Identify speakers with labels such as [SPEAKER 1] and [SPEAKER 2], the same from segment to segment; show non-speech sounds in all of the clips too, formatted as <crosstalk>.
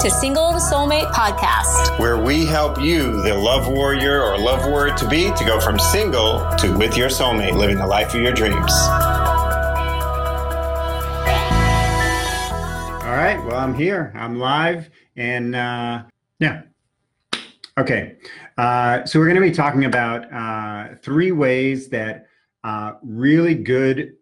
[SPEAKER 1] to Single Soulmate Podcast,
[SPEAKER 2] where we help you, the love warrior or love warrior to be, to go from single to with your soulmate, living the life of your dreams. All right, well, I'm here. I'm live. And uh, yeah. Okay. Uh, so we're going to be talking about uh, three ways that uh, really good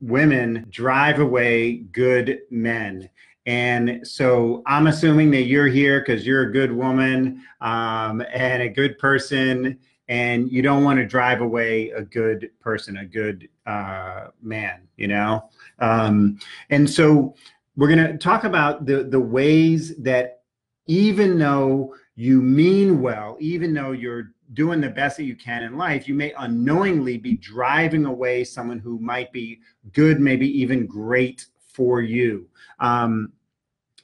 [SPEAKER 2] women drive away good men. And so I'm assuming that you're here because you're a good woman um, and a good person, and you don't want to drive away a good person, a good uh, man, you know? Um, and so we're going to talk about the, the ways that even though you mean well, even though you're doing the best that you can in life, you may unknowingly be driving away someone who might be good, maybe even great for you. Um,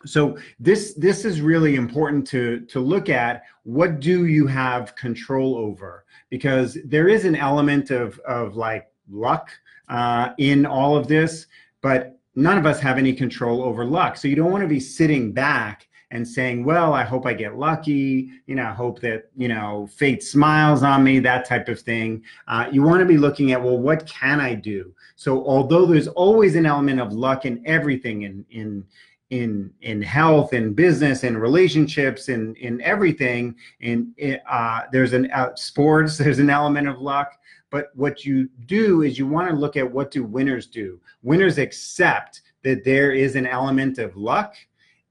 [SPEAKER 2] so this this is really important to to look at. What do you have control over? Because there is an element of of like luck uh, in all of this, but none of us have any control over luck. So you don't want to be sitting back and saying, well, I hope I get lucky, you know, I hope that, you know, fate smiles on me, that type of thing. Uh, you want to be looking at, well, what can I do? So although there's always an element of luck in everything in, in, in, in health and business and relationships and in everything, in uh, there's an uh, sports, <laughs> there's an element of luck. But what you do is you want to look at what do winners do. Winners accept that there is an element of luck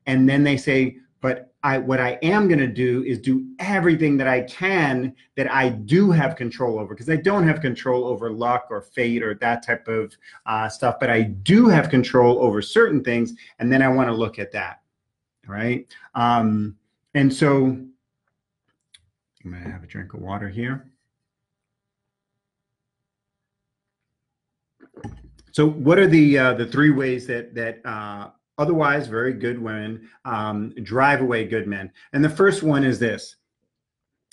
[SPEAKER 2] and then they say but i what i am going to do is do everything that i can that i do have control over because i don't have control over luck or fate or that type of uh, stuff but i do have control over certain things and then i want to look at that right? Um, and so i'm going to have a drink of water here. So what are the uh, the three ways that that uh, otherwise very good women um, drive away good men. And the first one is this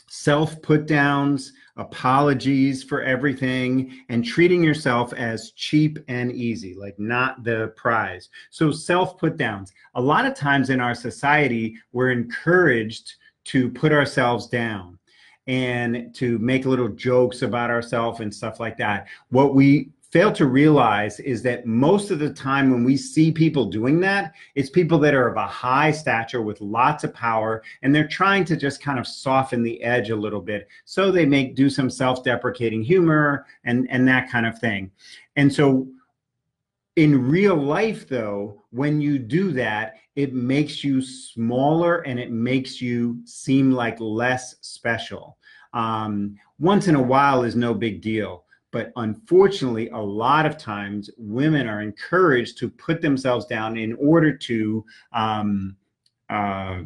[SPEAKER 2] self put downs, apologies for everything, and treating yourself as cheap and easy, like not the prize. So, self put downs. A lot of times in our society, we're encouraged to put ourselves down and to make little jokes about ourselves and stuff like that. What we fail to realize is that most of the time when we see people doing that, it's people that are of a high stature with lots of power, and they're trying to just kind of soften the edge a little bit. So they make do some self-deprecating humor and, and that kind of thing. And so in real life, though, when you do that, it makes you smaller and it makes you seem like less special. Um, once in a while is no big deal but unfortunately, a lot of times women are encouraged to put themselves down in order to, um, uh,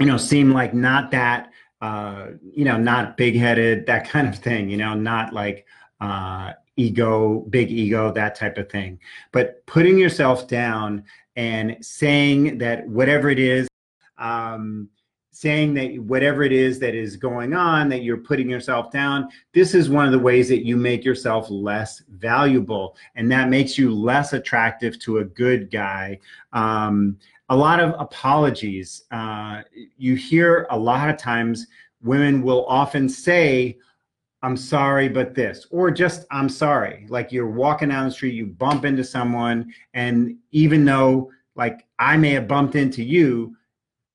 [SPEAKER 2] you know, seem like not that, uh, you know, not big headed, that <laughs> kind of thing, you know, not like uh, ego, big ego, that type of thing. But putting yourself down and saying that whatever it is, um, saying that whatever it is that is going on that you're putting yourself down this is one of the ways that you make yourself less valuable. And that makes you less attractive to a good guy. Um, a lot of apologies. Uh, you hear a lot of times women will often say i'm sorry but this or just i'm sorry. Like you're walking down the street you bump into someone and even though like i may have bumped into you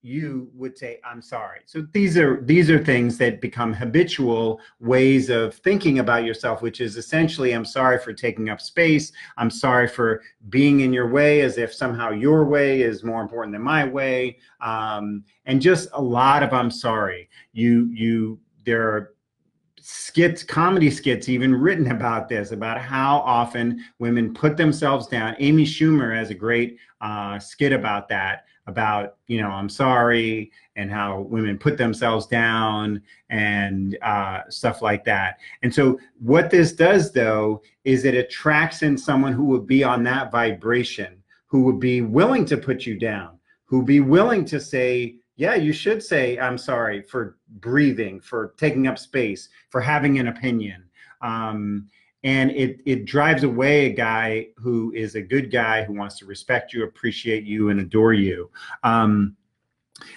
[SPEAKER 2] you would say i'm sorry. So these are these are things that become habitual ways of thinking about yourself which is essentially i'm sorry for taking up space. I'm sorry for being in your way as if somehow your way is more important than my way. Um, and just a lot of i'm sorry. You you there are skits comedy skits even written about this about how often women put themselves down. Amy schumer has a great uh, skit about that about you know i'm sorry and how women put themselves down and uh, stuff like that. And so what this does though is it attracts in someone who would be on that vibration who would be willing to put you down who be willing to say yeah you should say i'm sorry for breathing for taking up space for having an opinion. Um, and it it drives away a guy who is a good guy who wants to respect you, appreciate you, and adore you. Um,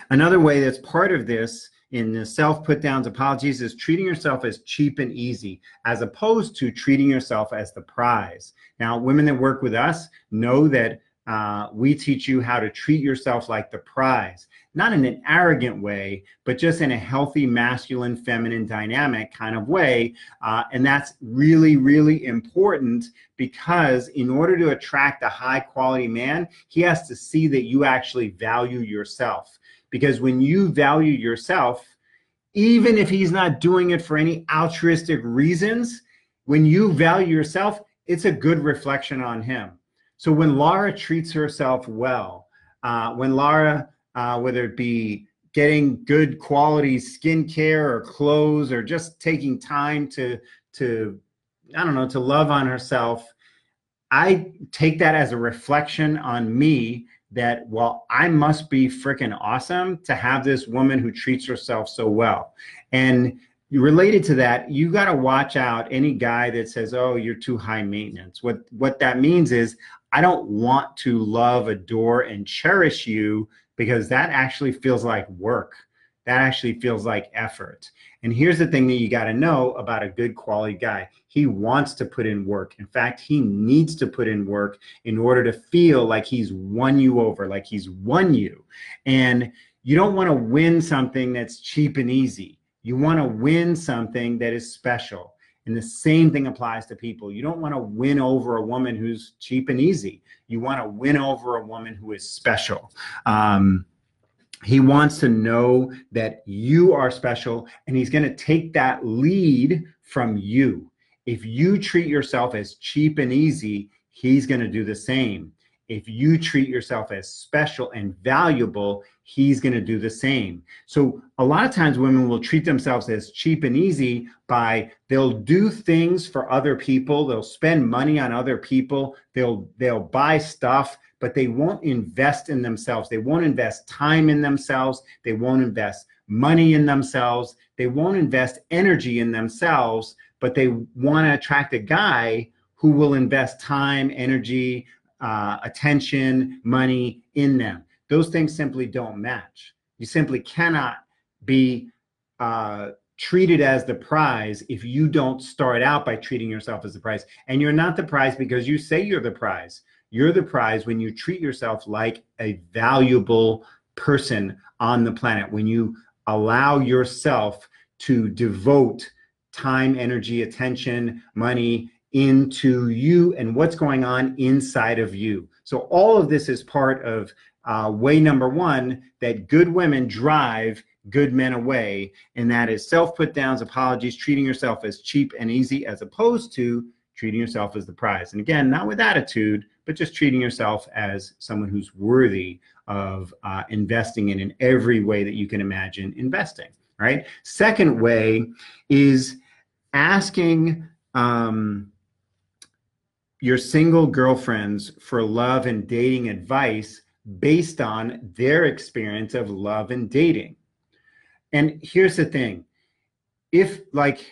[SPEAKER 2] Another way that's part of this in the self put downs apologies is treating yourself as cheap and easy as opposed to treating yourself as the prize. Now, women that work with us know that uh, we teach you how to treat yourself like the prize, not in an arrogant way, but just in a healthy masculine feminine dynamic kind of way. Uh, and that's really, really important because in order to attract a high quality man, he has to see that you actually value yourself. Because when you value yourself, even if he's not doing it for any altruistic reasons, when you value yourself, it's a good reflection on him. So when Laura treats herself well, uh, when Laura, uh, whether it be getting good quality skincare or clothes or just taking time to to I don't know to love on herself, I take that as a reflection on me that well I must be freaking awesome to have this woman who treats herself so well. And related to that, you got to watch out any guy that says, "Oh, you're too high maintenance." What what that means is I don't want to love, adore, and cherish you because that actually feels like work. That actually feels like effort. And here's the thing that you got to know about a good quality guy he wants to put in work. In fact, he needs to put in work in order to feel like he's won you over, like he's won you. And you don't want to win something that's cheap and easy. You want to win something that is special. And the same thing applies to people. You don't want to win over a woman who's cheap and easy. You want to win over a woman who is special. Um, he wants to know that you are special, and he's going to take that lead from you. If you treat yourself as cheap and easy, he's going to do the same. If you treat yourself as special and valuable, he's going to do the same. So a lot of times women will treat themselves as cheap and easy by they'll do things for other people, they'll spend money on other people, they'll they'll buy stuff, but they won't invest in themselves. They won't invest time in themselves, they won't invest money in themselves, they won't invest energy in themselves, but they want to attract a guy who will invest time, energy, uh, attention, money in them. Those things simply don't match. You simply cannot be uh, treated as the prize if you don't start out by treating yourself as the prize. And you're not the prize because you say you're the prize. You're the prize when you treat yourself like a valuable person on the planet, when you allow yourself to devote time, energy, attention, money, into you and what's going on inside of you. So, all of this is part of uh, way number one that good women drive good men away, and that is self put downs, apologies, treating yourself as cheap and easy as opposed to treating yourself as the prize. And again, not with attitude, but just treating yourself as someone who's worthy of uh, investing in in every way that you can imagine investing. Right. Second way is asking um, your single girlfriends for love and dating advice based on their experience of love and dating. And here's the thing if, like,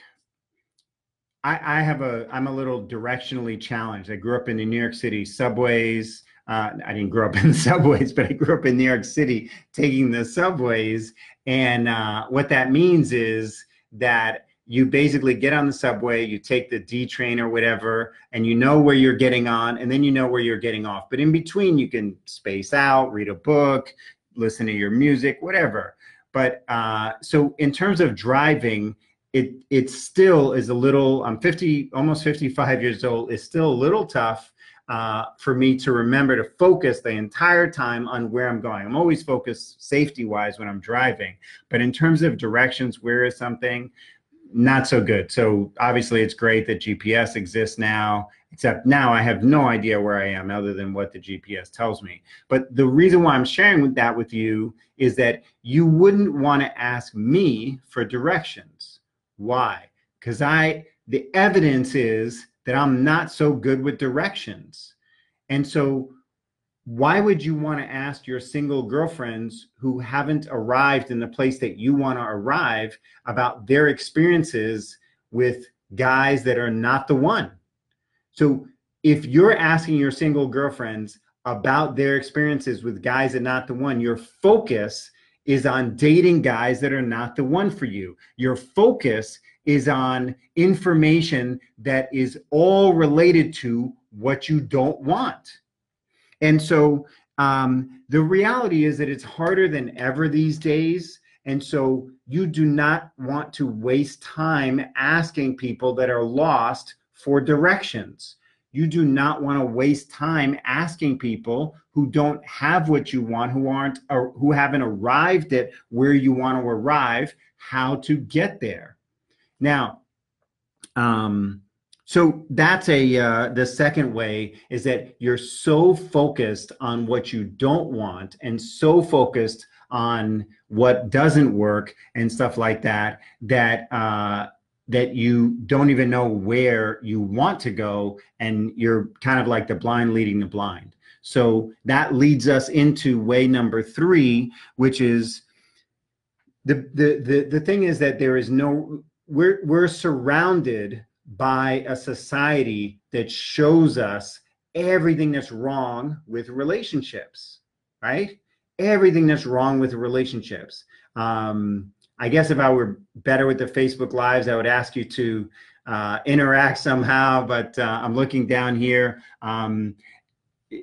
[SPEAKER 2] I, I have a, I'm a little directionally challenged. I grew up in the New York City subways. Uh, I didn't grow up <laughs> in the subways, but I grew up in New York City taking the subways. And uh, what that means is that you basically get on the subway, you take the D train or whatever, and you know where you're getting on, and then you know where you're getting off. But in between, you can space out, read a book, listen to your music, whatever. But uh, so in terms of driving, it it still is a little. I'm 50, almost 55 years old. It's still a little tough uh, for me to remember to focus the entire time on where I'm going. I'm always focused safety wise when I'm driving, but in terms of directions, where is something? Not so good. So obviously, it's great that GPS exists now. Except now, I have no idea where I am other than what the GPS tells me. But the reason why I'm sharing that with you is that you wouldn't want to ask me for directions. Why? Because I the evidence is that I'm not so good with directions, and so why would you want to ask your single girlfriends who haven't arrived in the place that you want to arrive about their experiences with guys that are not the one? So if you're asking your single girlfriends about their experiences with guys that are not the one, your focus is on dating guys that are not the one for you. Your focus is on information that is all related to what you don't want. And so um, the reality is that it's harder than ever these days. And so you do not want to waste time asking people that are lost for directions. You do not want to waste time asking people who don't have what you want, who aren't, or who haven't arrived at where you want to arrive, how to get there. Now, um, so that's a uh, the second way is that you're so focused on what you don't want and so focused on what doesn't work and stuff like that that uh, that you don't even know where you want to go and you're kind of like the blind leading the blind. So that leads us into way number three which is the the the, the thing is that there is no we're we're surrounded by a society that shows us everything that's wrong with relationships, right? Everything that's wrong with relationships. Um, I guess if I were better with the Facebook Lives, I would ask you to uh, interact somehow, but uh, I'm looking down here. Um,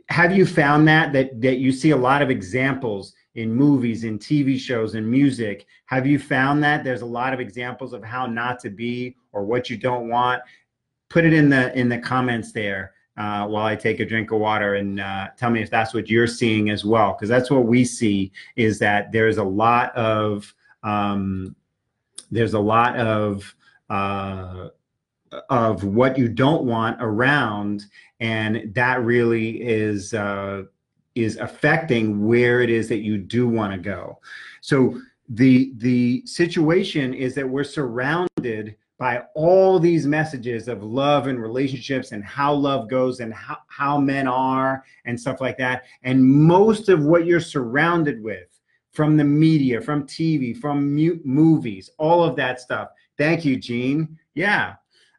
[SPEAKER 2] have you found that, that that you see a lot of examples in movies, in TV shows, in music. Have you found that there's a lot of examples of how not to be or what you don't want? Put it in the in the comments there uh, while I take a drink of water and uh, tell me if that's what you're seeing as well, because that's what we see is that there's a lot of um, there's a lot of uh, of what you don't want around, and that really is uh, is affecting where it is that you do want to go. So the the situation is that we're surrounded by all these messages of love and relationships and how love goes and how, how men are and stuff like that. And most of what you're surrounded with from the media, from TV, from movies, all of that stuff. Thank you, Gene. Yeah.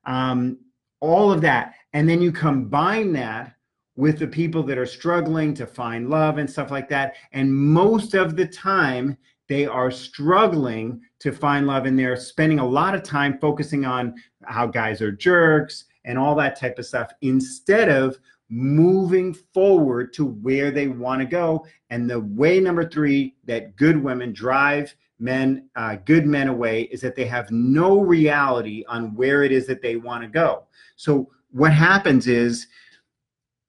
[SPEAKER 2] Um, all of that. And then you combine that with the people that are struggling to find love and stuff like that. And most of the time, they are struggling to find love and they're spending a lot of time focusing on how guys are jerks and all that type of stuff instead of moving forward to where they want to go. And the way number three that good women drive men, uh, good men away is that they have no reality on where it is that they want to go. So what happens is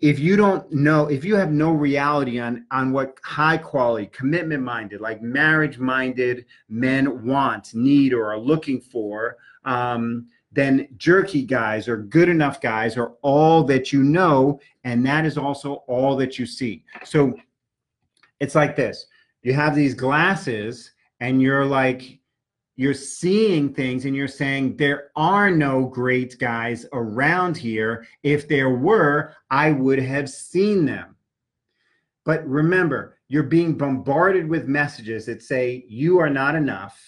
[SPEAKER 2] if you don't know if you have no reality on on what high quality commitment minded like marriage minded men want need or are looking for um, then jerky guys or good enough guys are all that you know and that is also all that you see. So it's like this. You have these glasses and you're like you're seeing things and you're saying there are no great guys around here. If there were, I would have seen them. But remember, you're being bombarded with messages that say you are not enough.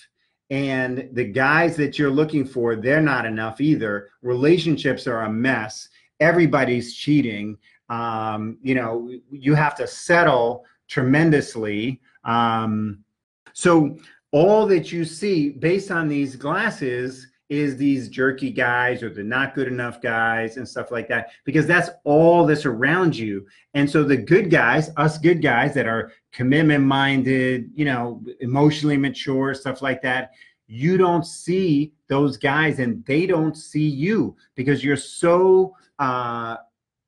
[SPEAKER 2] And the guys that you're looking for, they're not enough either. Relationships are a mess. Everybody's cheating. Um, you know, you have to settle tremendously. Um, so all that you see based on these glasses is these jerky guys or the not good enough guys and stuff like that because that's all that's around you. And so the good guys us good guys that are commitment minded you know emotionally mature stuff like that you don't see those guys and they don't see you because you're so uh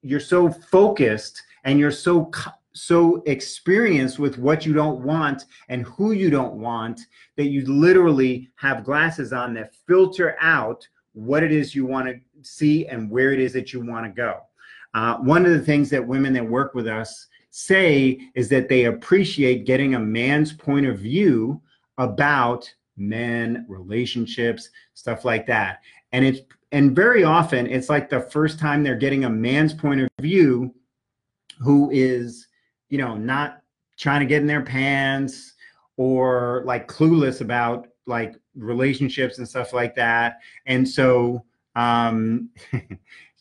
[SPEAKER 2] you're so focused and you're so so experienced with what you don't want and who you don't want that you literally have glasses on that filter out what it is you want to see and where it is that you want to go. Uh, one of the things that women that work with us say is that they appreciate getting a man's point of view about men, relationships, stuff like that. And it's and very often it's like the first time they're getting a man's point of view who is you know, not trying to get in their pants or like clueless about like relationships and stuff like that. And so um <laughs>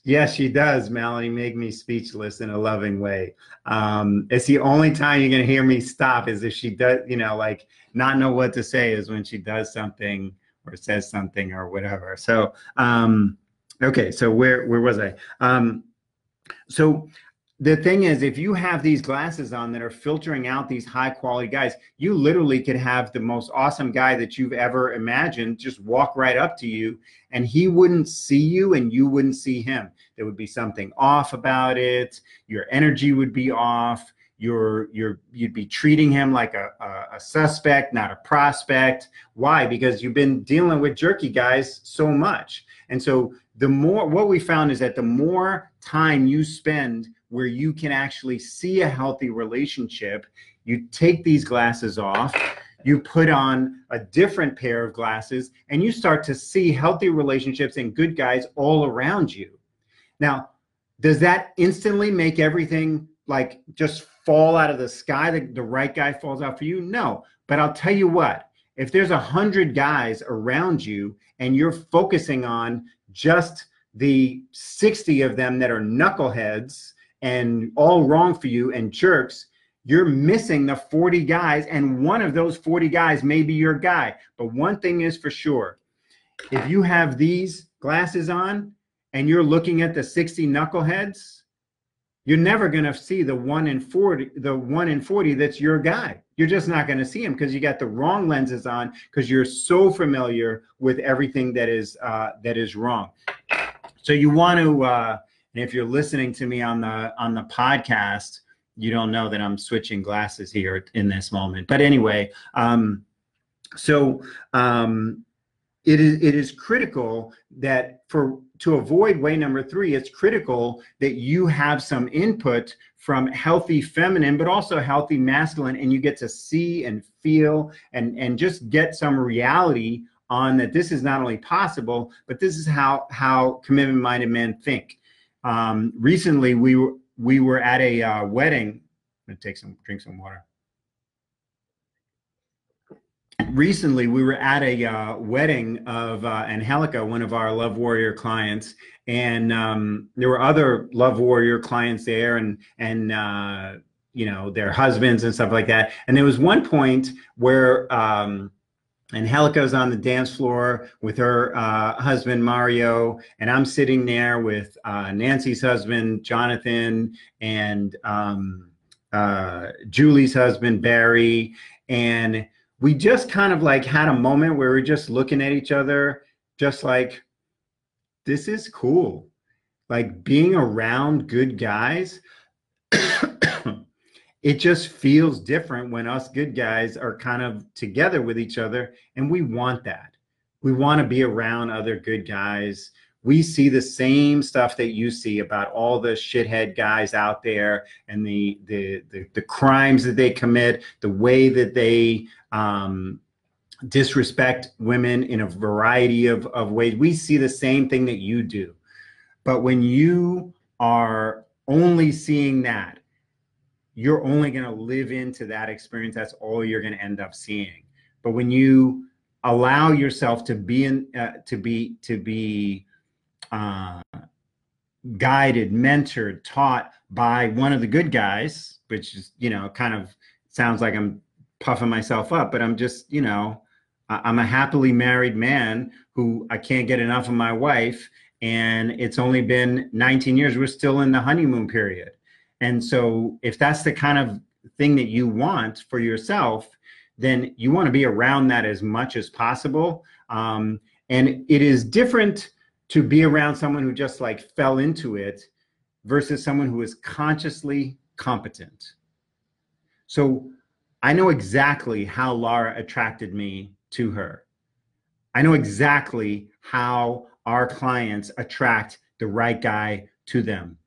[SPEAKER 2] Yes, she does, Melanie. Make me speechless in a loving way. Um, it's the only time you're gonna hear me stop is if she does, you know, like not know what to say is when she does something or says something or whatever. So, um, okay, so where where was I? Um, so the thing is, if you have these glasses on that are filtering out these high quality guys, you literally could have the most awesome guy that you've ever imagined just walk right up to you and he wouldn't see you and you wouldn't see him. There would be something off about it. Your energy would be off. You're, you're, you'd be treating him like a, a, a suspect, not a prospect. Why? Because you've been dealing with jerky guys so much. And so the more, what we found is that the more time you spend where you can actually see a healthy relationship, you take these glasses off, you put on a different pair of glasses, and you start to see healthy relationships and good guys all around you. Now, does that instantly make everything like just fall out of the sky? The, the right guy falls out for you? No. But I'll tell you what, if there's a hundred guys around you and you're focusing on just the 60 of them that are knuckleheads and all wrong for you and jerks, you're missing the 40 guys, and one of those 40 guys may be your guy. But one thing is for sure if you have these glasses on and you're looking at the 60 knuckleheads, you're never going to see the one in 40, the one in 40 that's your guy. You're just not going to see him because you got the wrong lenses on because you're so familiar with everything that is uh, that is wrong. So you want to uh, and if you're listening to me on the on the podcast, you don't know that I'm switching glasses here in this moment. But anyway, um, so um, it is it is critical that for to avoid way number three, it's critical that you have some input from healthy feminine, but also healthy masculine, and you get to see and feel and and just get some reality on that this is not only possible, but this is how how commitment minded men think. Um, recently, we were we were at a uh, wedding. I'm gonna take some drink some water. Recently, we were at a uh, wedding of uh, Angelica, one of our Love Warrior clients, and um, there were other Love Warrior clients there, and and uh, you know their husbands and stuff like that. And there was one point where um, Angelica's on the dance floor with her uh, husband Mario, and I'm sitting there with uh, Nancy's husband Jonathan and um, uh, Julie's husband Barry, and we just kind of like had a moment where we are just looking at each other, just like this is cool, like being around good guys it just feels different when us good guys are kind of together with each other and we want that. We want to be around other good guys. We see the same stuff that you see about all the shithead guys out there and the the the, the crimes that they commit the way that they um, disrespect women in a variety of, of ways. We see the same thing that you do. But when you are only seeing that you're only going to live into that experience. That's all you're going to end up seeing. But when you allow yourself to be in, uh, to be to be uh, guided, mentored, taught by one of the good guys, which is you know kind of sounds like I'm puffing myself up, but I'm just you know I'm a happily married man who I can't get enough of my wife, and it's only been 19 years. We're still in the honeymoon period and so, if that's the kind of thing that you want for yourself, then you want to be around that as much as possible. Um, and it is different to be around someone who just like fell into it versus someone who is consciously competent. So I know exactly how Laura attracted me to her. I know exactly how our clients attract the right guy to them.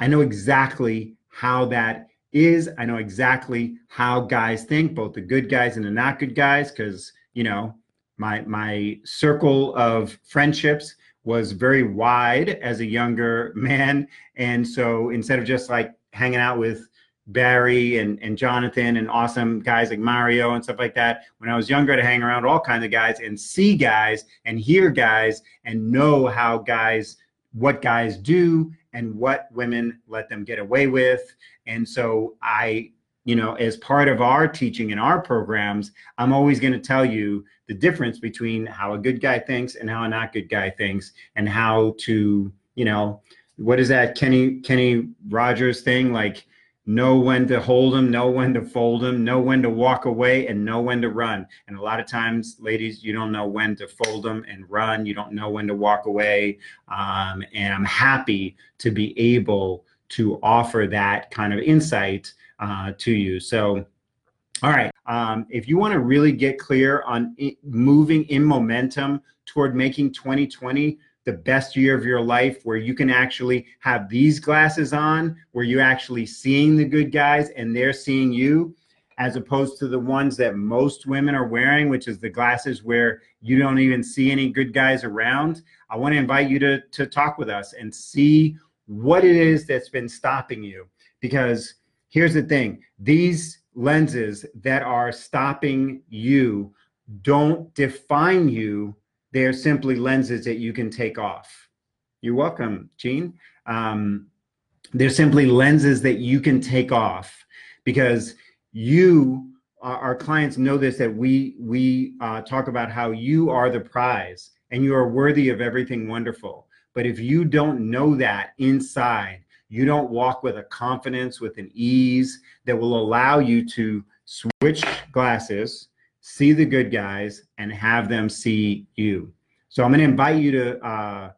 [SPEAKER 2] I know exactly how that is. I know exactly how guys think, both the good guys and the not good guys, because you know my my circle of friendships was very wide as a younger <laughs> man, and so instead of just like hanging out with Barry and, and Jonathan and awesome guys like Mario and stuff like that. When I was younger, to hang around all kinds of guys and see guys and hear guys and know how guys what guys do and what women let them get away with. And so I, you know, as part of our teaching in our programs, I'm always going to tell you the difference between how a good guy thinks and how a not good guy thinks and how to, you know, what is that Kenny Kenny Rogers thing like know when to hold them, know when to fold them, know when to walk away, and know when to run. And a lot of times, ladies, you don't know when to fold them and run. You don't know when to walk away. Um, and I'm happy to be able to offer that kind of insight uh, to you. So, all right. Um, if you want to really get clear on moving in momentum toward making 2020 the best year of your life where you can actually have these glasses on where you're actually seeing the good guys and they're seeing you as opposed to the ones that most women are wearing which is the glasses where you don't even see any good guys around. I want to invite you to, to talk with us and see what it is that's been stopping you. Because here's the thing these lenses that are stopping you don't define you they're simply lenses that you can take off. You're welcome, Gene. Um, they're simply lenses that you can take off because you our clients know this that we we uh, talk about how you are the prize and you are worthy of everything wonderful but if you don't know that inside you don't walk with a confidence with an ease that will allow you to switch glasses see the good guys, and have them see you. So I'm going to invite you to uh,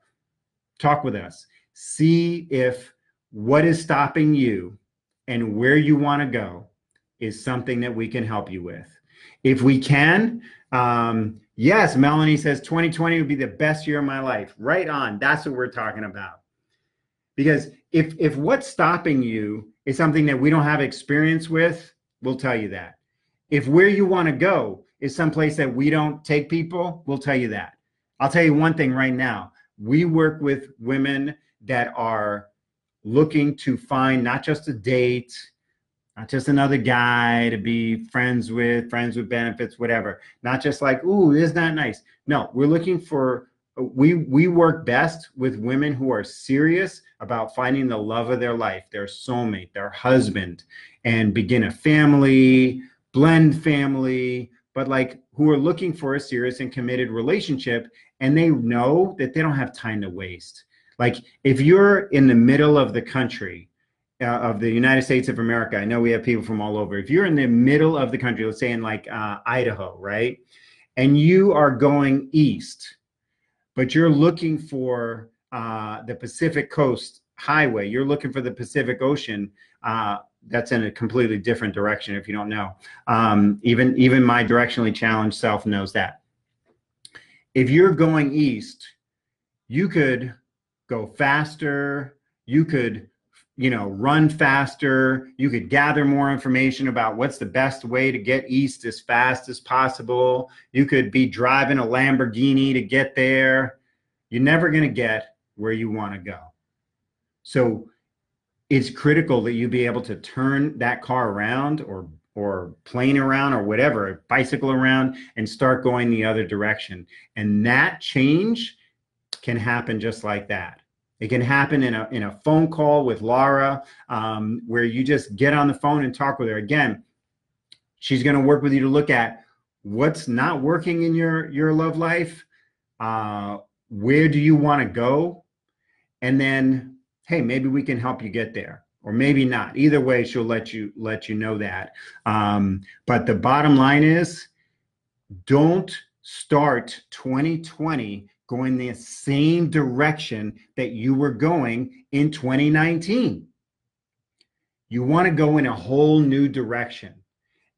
[SPEAKER 2] talk with us. See if what is stopping you and where you want to go is something that we can help you with. If we can, um, yes, Melanie says 2020 would be the best year of my life. Right on. That's what we're talking about. Because if if what's stopping you is something that we don't have experience with, we'll tell you that. If where you want to go is someplace that we don't take people, we'll tell you that. I'll tell you one thing right now. We work with women that are looking to find not just a date, not just another guy to be friends with, friends with benefits, whatever. Not just like, ooh, isn't that nice? No, we're looking for we we work best with women who are serious about finding the love of their life, their soulmate, their husband, and begin a family, blend family, but like who are looking for a serious and committed relationship and they know that they don't have time to waste. Like if you're in the middle of the country, uh, of the United States of America, I know we have people from all over. If you're in the middle of the country, let's say in like uh, Idaho, right? And you are going east, but you're looking for uh, the Pacific Coast Highway, you're looking for the Pacific Ocean. That's in a completely different direction if you don't know. Um, even even my directionally challenged self knows that. If you're going east, you could go faster. You could, you know, run faster. You could gather more information about what's the best way to get east as fast as possible. You could be driving a Lamborghini to get there. You're never going to get where you want to go. So it's critical that you be able to turn that car around or or plane around or whatever, bicycle around and start going the other direction. And that change can happen just like that. It can happen in a in a phone call with Laura, um, where you just get on the phone and talk with her. Again, she's going to work with you to look at what's not working in your your love life. Uh, where do you want to go? And then hey, maybe we can help you get there or maybe not. Either way, she'll let you let you know that. Um, but the bottom line is, don't start 2020 going the same direction that you were going in 2019. You want to go in a whole new direction.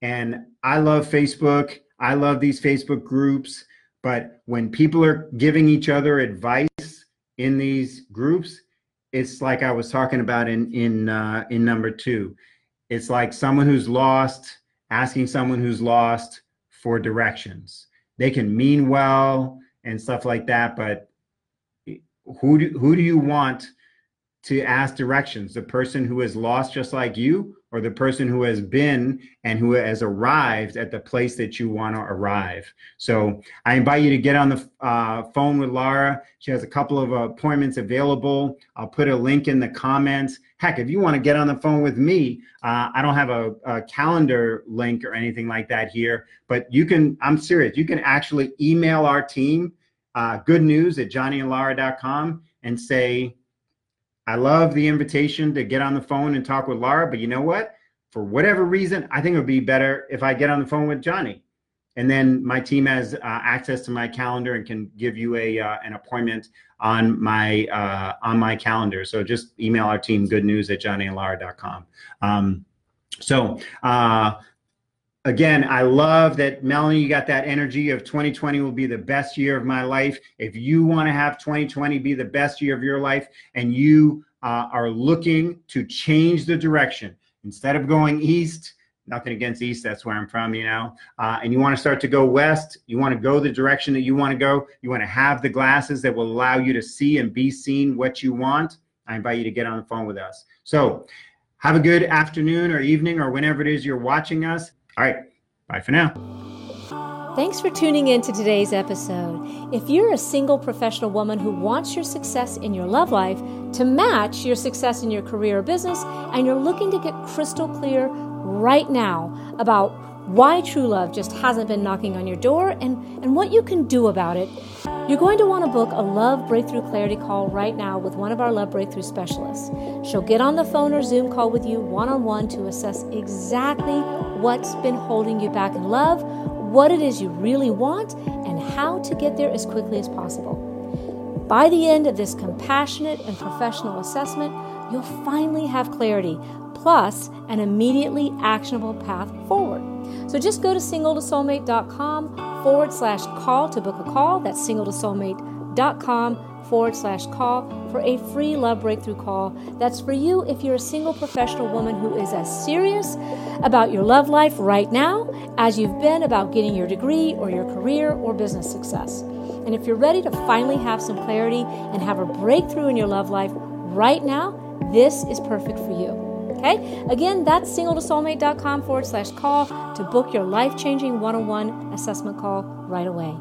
[SPEAKER 2] And I love Facebook. I love these Facebook groups. But when people are giving each other advice in these groups, it's like I was talking about in in uh, in number two. It's like someone who's lost asking someone who's lost for directions. They can mean well and stuff like that, but who do, who do you want to ask directions the person who is lost just like you or the person who has been and who has arrived at the place that you want to arrive. So i invite you to get on the uh, phone with laura. She has a couple of appointments available. I'll put a link in the comments. Heck if you want to get on the phone with me uh, i don't have a, a calendar link or anything like that here but you can i'm serious you can actually email our team uh, good news at johnnyandlaura.com and say I love the invitation to get on the phone and talk with Laura, but you know what? For whatever reason, I think it would be better if I get on the phone with Johnny. And then my team has uh, access to my calendar and can give you a uh, an appointment on my uh, on my calendar. So just email our team good news at johnnyandlaura.com. Um, so uh, again, I love that Melanie, you got that energy of 2020 will be the best year of my life. If you want to have 2020 be the best year of your life and you uh, are looking to change the direction, instead of going east, nothing against east, that's where I'm from, you know, uh, and you want to start to go west, you want to go the direction that you want to go, you want to have the glasses that will allow you to see and be seen what you want, I invite you to get on the phone with us. So, have a good afternoon or evening or whenever it is you're watching us. All right. Bye for now.
[SPEAKER 3] Thanks for tuning in to today's episode. If you're a single professional woman who wants your success in your love life to match your success in your career or business, and you're looking to get crystal clear right now about why true love just hasn't been knocking on your door and, and what you can do about it, you're going to want to book a Love Breakthrough Clarity call right now with one of our Love Breakthrough specialists. She'll get on the phone or Zoom call with you one on one to assess exactly what's been holding you back in love, what it is you really want, and how to get there as quickly as possible. By the end of this compassionate and professional assessment, you'll finally have clarity, plus an immediately actionable path forward. So just go to singletosoulmate.com forward slash call to book a call. That's singletosoulmate.com forward slash call for a free love breakthrough call. That's for you if you're a single professional woman who is as serious about your love life right now as you've been about getting your degree or your career or business success. And if you're ready to finally have some clarity and have a breakthrough in your love life right now, this is perfect for you. Okay? Again, that's singletosoulmate.com forward slash call to book your life changing one on one assessment call right away.